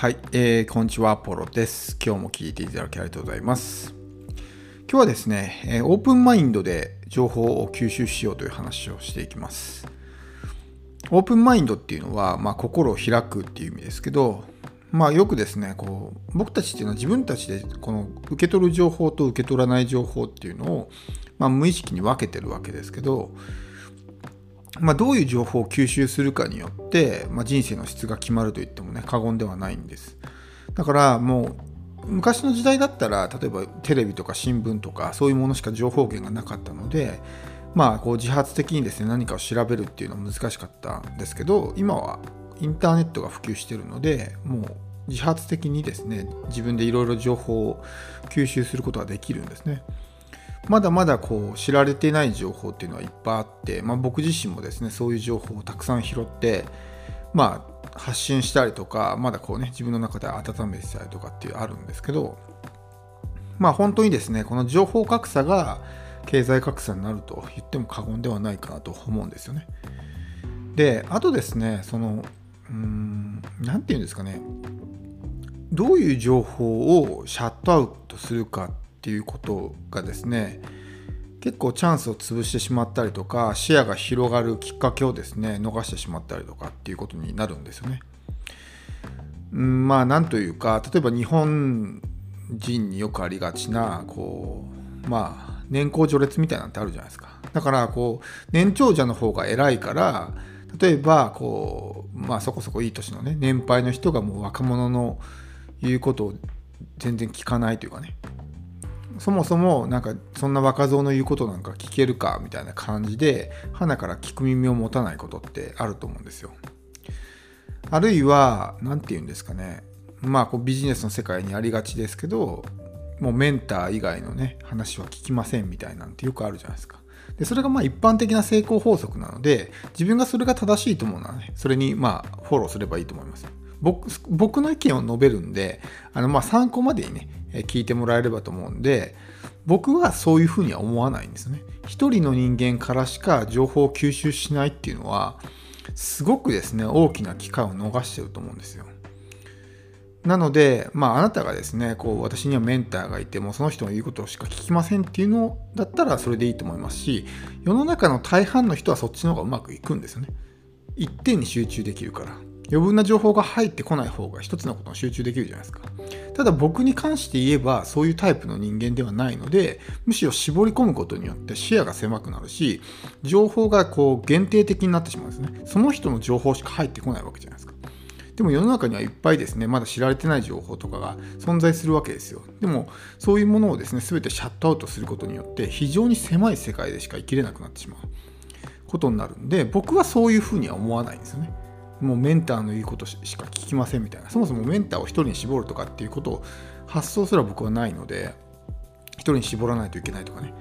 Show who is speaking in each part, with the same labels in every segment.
Speaker 1: はい、えー、こんにちは、ポロです。今日も聞いていただきありがとうございます。今日はですね、えオープンマインドで情報を吸収しようという話をしていきます。オープンマインドっていうのは、まあ、心を開くっていう意味ですけど、まあ、よくですねこう僕たちっていうのは自分たちでこの受け取る情報と受け取らない情報っていうのを、まあ、無意識に分けてるわけですけど、まあ、どういう情報を吸収するかによって、まあ、人生の質が決まると言ってもね過言ではないんですだからもう昔の時代だったら例えばテレビとか新聞とかそういうものしか情報源がなかったのでまあこう自発的にですね何かを調べるっていうのは難しかったんですけど今はインターネットが普及してるのでもう自発的にですね自分でいろいろ情報を吸収することができるんですね。まだまだこう知られてない情報っていうのはいっぱいあって、まあ、僕自身もですねそういう情報をたくさん拾って、まあ、発信したりとかまだこうね自分の中で温めてたりとかっていうあるんですけどまあ本当にですねこの情報格差が経済格差になると言っても過言ではないかなと思うんですよね。であとですねそのうん何て言うんですかねどういう情報をシャットアウトするかっていうことがですね結構チャンスを潰してしまったりとか視野が広がるきっかけをですね逃してしまったりとかっていうことになるんですよね。んまあなんというか例えば日本人によくありがちなこうまあ年功序列みたいなんてあるじゃないですか。だからこう年長者の方が偉いから例えばこうまあそこそこいい年のね年配の人がもう若者の言うことを全然聞かないというかねそもそもなんかそんな若造の言うことなんか聞けるかみたいな感じで鼻から聞く耳を持たないことってあると思うんですよ。あるいは何て言うんですかねまあこうビジネスの世界にありがちですけどもうメンター以外のね話は聞きませんみたいなんてよくあるじゃないですか。でそれがまあ一般的な成功法則なので自分がそれが正しいと思うならねそれにまあフォローすればいいと思います。僕僕の意見を述べるんであのまあ参考までにね聞いてもらえればと思うんで僕はそういうふうには思わないんですね。一人の人間からしか情報を吸収しないっていうのはすごくですね大きな機会を逃してると思うんですよ。なので、まあ、あなたがですね、こう、私にはメンターがいても、その人の言うことしか聞きませんっていうのだったら、それでいいと思いますし、世の中の大半の人はそっちの方がうまくいくんですよね。一点に集中できるから。余分な情報が入ってこない方が一つのことに集中できるじゃないですか。ただ僕に関して言えば、そういうタイプの人間ではないので、むしろ絞り込むことによって視野が狭くなるし、情報がこう限定的になってしまうんですね。その人の情報しか入ってこないわけじゃないですか。でも世の中にはいっぱいですね、まだ知られてない情報とかが存在するわけですよ。でも、そういうものをですね、全てシャットアウトすることによって、非常に狭い世界でしか生きれなくなってしまうことになるんで、僕はそういうふうには思わないんですよね。もうメンターの言うことしか聞きませんみたいな。そもそもメンターを一人に絞るとかっていうことを発想すら僕はないので、一人に絞らないといけないとかね。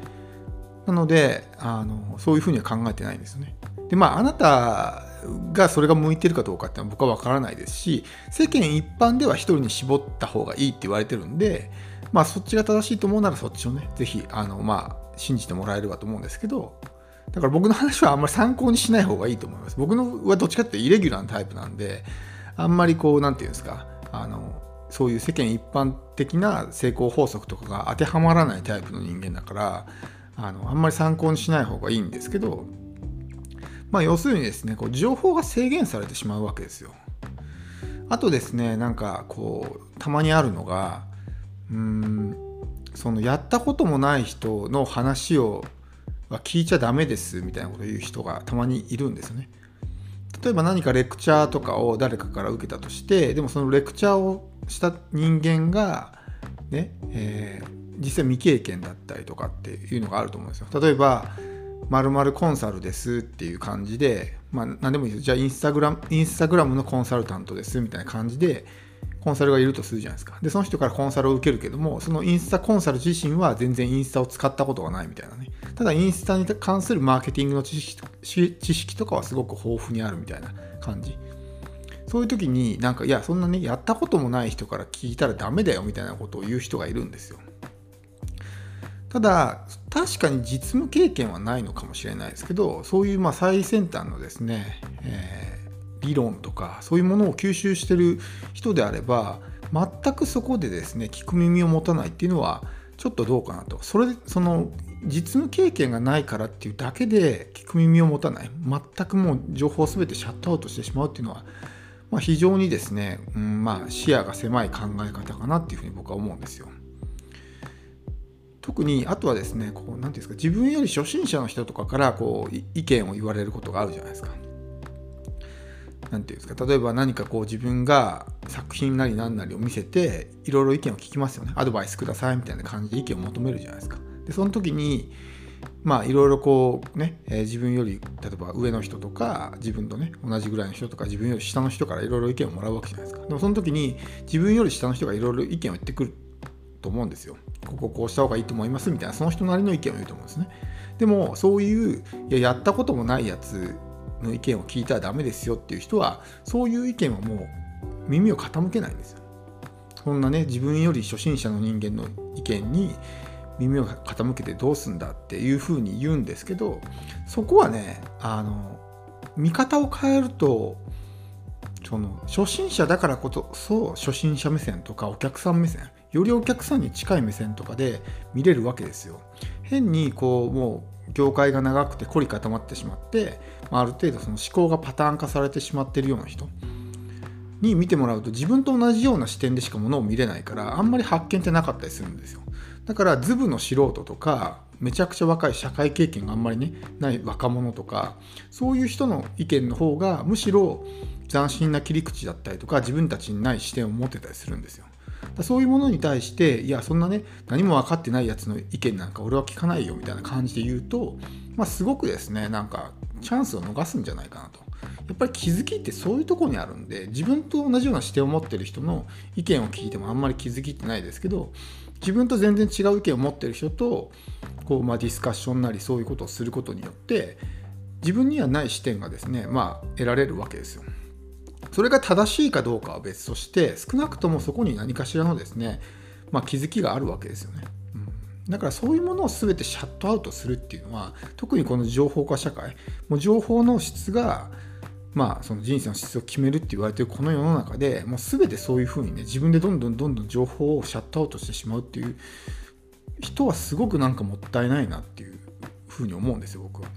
Speaker 1: なので、あのそういうふうには考えてないんですよね。で、まあ、あなたがそれが向いてるかどうかっていうのは僕は分からないですし世間一般では一人に絞った方がいいって言われてるんでまあそっちが正しいと思うならそっちをね是非あのまあ信じてもらえればと思うんですけどだから僕の話はあんまり参考にしない方がいいと思います僕のはどっちかっていうとイレギュラーなタイプなんであんまりこう何て言うんですかあのそういう世間一般的な成功法則とかが当てはまらないタイプの人間だからあのあんまり参考にしない方がいいんですけどまあ、要するにですね、こう情報が制限されてしまうわけですよ。あとですね、なんかこう、たまにあるのが、うん、そのやったこともない人の話をは聞いちゃダメですみたいなことを言う人がたまにいるんですよね。例えば何かレクチャーとかを誰かから受けたとして、でもそのレクチャーをした人間が、ね、えー、実際未経験だったりとかっていうのがあると思うんですよ。例えば、まるコンサルですっていう感じで、まあ、何でもいいですじゃあインスタグラムインスタグラムのコンサルタントですみたいな感じでコンサルがいるとするじゃないですか。でその人からコンサルを受けるけどもそのインスタコンサル自身は全然インスタを使ったことがないみたいなね。ただインスタに関するマーケティングの知識知識とかはすごく豊富にあるみたいな感じ。そういう時になんかいやそんなねやったこともない人から聞いたらダメだよみたいなことを言う人がいるんですよ。ただ確かに実務経験はないのかもしれないですけどそういうまあ最先端のですね、えー、理論とかそういうものを吸収してる人であれば全くそこでですね聞く耳を持たないっていうのはちょっとどうかなとそれその実務経験がないからっていうだけで聞く耳を持たない全くもう情報を全てシャットアウトしてしまうっていうのは、まあ、非常にですね、うんまあ、視野が狭い考え方かなっていうふうに僕は思うんですよ。特にあとはですねこう何て言うんですか自分より初心者の人とかからこう意見を言われることがあるじゃないですか。何て言うんですか例えば何かこう自分が作品なり何なりを見せていろいろ意見を聞きますよね。アドバイスくださいみたいな感じで意見を求めるじゃないですか。でその時にまあいろいろこうね、えー、自分より例えば上の人とか自分とね同じぐらいの人とか自分より下の人からいろいろ意見をもらうわけじゃないですか。でもその時に自分より下の人がいろいろ意見を言ってくると思うんですよ。こここうした方がいいと思いますみたいなその人なりの意見を言うと思うんですね。でもそういういややったこともないやつの意見を聞いたらダメですよっていう人はそういう意見はもう耳を傾けないんですよ。そんなね自分より初心者の人間の意見に耳を傾けてどうすんだっていうふうに言うんですけどそこはねあの見方を変えるとその初心者だからこそ初心者目線とかお客さん目線よりお客さんに近い目線とかで見れるわけですよ。変にこうもう業界が長くて凝り固まってしまって、まあ、ある程度その思考がパターン化されてしまってるような人に見てもらうと自分と同じような視点でしかものを見れないからあんまり発見ってなかったりするんですよ。だからズブの素人とかめちゃくちゃ若い社会経験があんまりねない若者とかそういう人の意見の方がむしろ斬新な切り口だったりとか自分たちにない視点を持ってたりするんですよ。そういうものに対していやそんなね何も分かってないやつの意見なんか俺は聞かないよみたいな感じで言うと、まあ、すごくですねなんかチャンスを逃すんじゃないかなとやっぱり気づきってそういうとこにあるんで自分と同じような視点を持ってる人の意見を聞いてもあんまり気づきってないですけど自分と全然違う意見を持ってる人とこう、まあ、ディスカッションなりそういうことをすることによって自分にはない視点がですねまあ得られるわけですよ。それが正しいかどうかは別として少なくともそこに何かしらのですね、まあ、気づきがあるわけですよね。だからそういうものを全てシャットアウトするっていうのは特にこの情報化社会もう情報の質がまあその人生の質を決めるって言われてるこの世の中でもう全てそういうふうにね自分でどんどんどんどん情報をシャットアウトしてしまうっていう人はすごくなんかもったいないなっていうふうに思うんですよ僕は。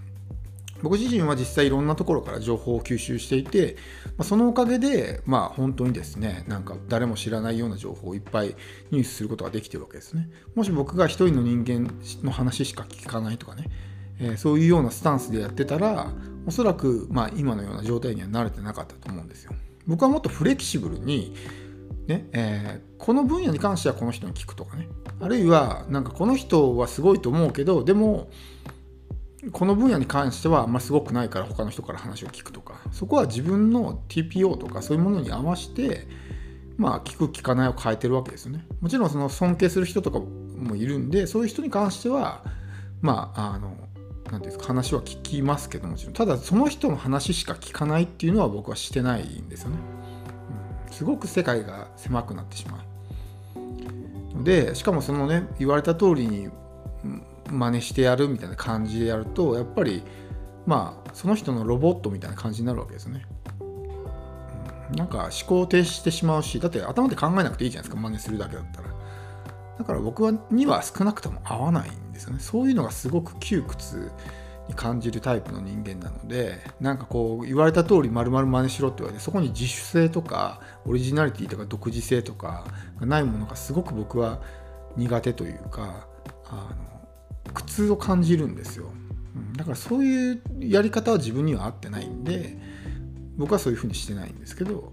Speaker 1: 僕自身は実際いろんなところから情報を吸収していて、まあ、そのおかげで、まあ、本当にですねなんか誰も知らないような情報をいっぱいニュースすることができてるわけですね。もし僕が一人の人間の話しか聞かないとかね、えー、そういうようなスタンスでやってたらおそらく、まあ、今のような状態には慣れてなかったと思うんですよ。僕はもっとフレキシブルにねえー、この分野に関してはこの人に聞くとかね。あるいはなんかこの人はすごいと思うけどでもこの分野に関してはあんまりすごくないから他の人から話を聞くとかそこは自分の TPO とかそういうものに合わせてまあ聞く聞かないを変えてるわけですよね。もちろんその尊敬する人とかもいるんでそういう人に関してはまああの何ていうんですか話は聞きますけどもちろん。ただその人の話しか聞かないっていうのは僕はしてないんですよね、うん、すごく世界が狭くなってしまう。でしかもそのね言われた通りに真似してやるみたいな感じでやるとやっぱりまあその人のロボットみたいな感じになるわけですね。うん、なんか思考停止してしまうしだって頭で考えなくていいじゃないですか真似するだけだったら。だから僕はには少なくとも合わないんですよね。そういうのがすごく窮屈に感じるタイプの人間なのでなんかこう言われた通り丸々真似しろって言われてそこに自主性とかオリジナリティとか独自性とかがないものがすごく僕は苦手というかあの苦痛を感じるんですよ、うん、だからそういうやり方は自分には合ってないんで僕はそういうふうにしてないんですけど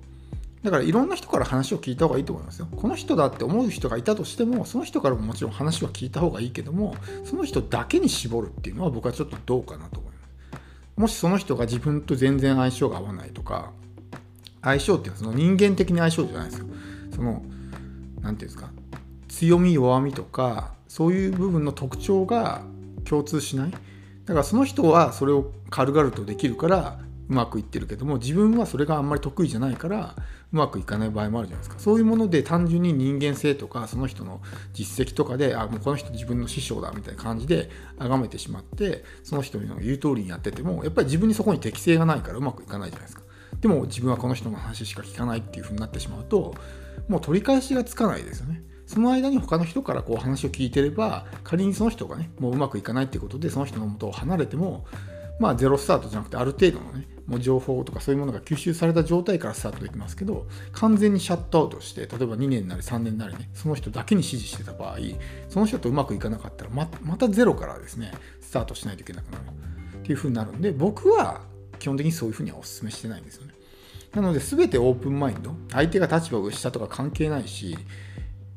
Speaker 1: だからいろんな人から話を聞いた方がいいと思いますよ。この人だって思う人がいたとしても、その人からももちろん話は聞いた方がいいけども、その人だけに絞るっていうのは僕はちょっとどうかなと思います。もしその人が自分と全然相性が合わないとか、相性っていうのはその人間的に相性じゃないですよ。その、何て言うんですか、強み弱みとか、そういう部分の特徴が共通しない。だからその人はそれを軽々とできるからうまくいってるけども自分はそれがあんまり得意じゃないからうまくいかない場合もあるじゃないですか。そういうもので単純に人間性とかその人の実績とかであもうこの人自分の師匠だみたいな感じで崇めてしまってその人の言う通りにやっててもやっぱり自分にそこに適性がないからうまくいかないじゃないですか。でも自分はこの人の話しか聞かないっていう風になってしまうともう取り返しがつかないですよね。その間に他の人からこう話を聞いてれば仮にその人がねもううまくいかないってことでその人の元を離れてもまあゼロスタートじゃなくてある程度のねもう情報とかそういうものが吸収された状態からスタートできますけど完全にシャットアウトして例えば2年なり3年なりねその人だけに師事してた場合その人とうまくいかなかったらままたゼロからですねスタートしないといけなくなる。っていうふうになるんで僕は基本的にそういうふうにはお勧めしてないんですよね。なので全てオープンマインド相手が立場を下とか関係ないし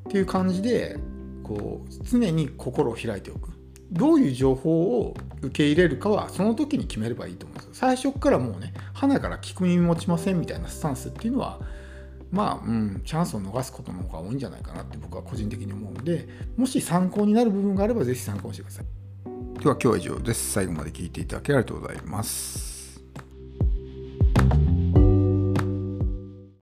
Speaker 1: っていう感じでこう常に心を開いておく。どういう情報を受け入れるかはその時に決めればいいと思うんです。最初からもうね花から聞く耳持ちませんみたいなスタンスっていうのはまあ、うん、チャンスを逃すことの方が多いんじゃないかなって僕は個人的に思うんでもし参考になる部分があればぜひ参考にしてください。では今日は以上です。最後まで聞いていただきありがとうございます。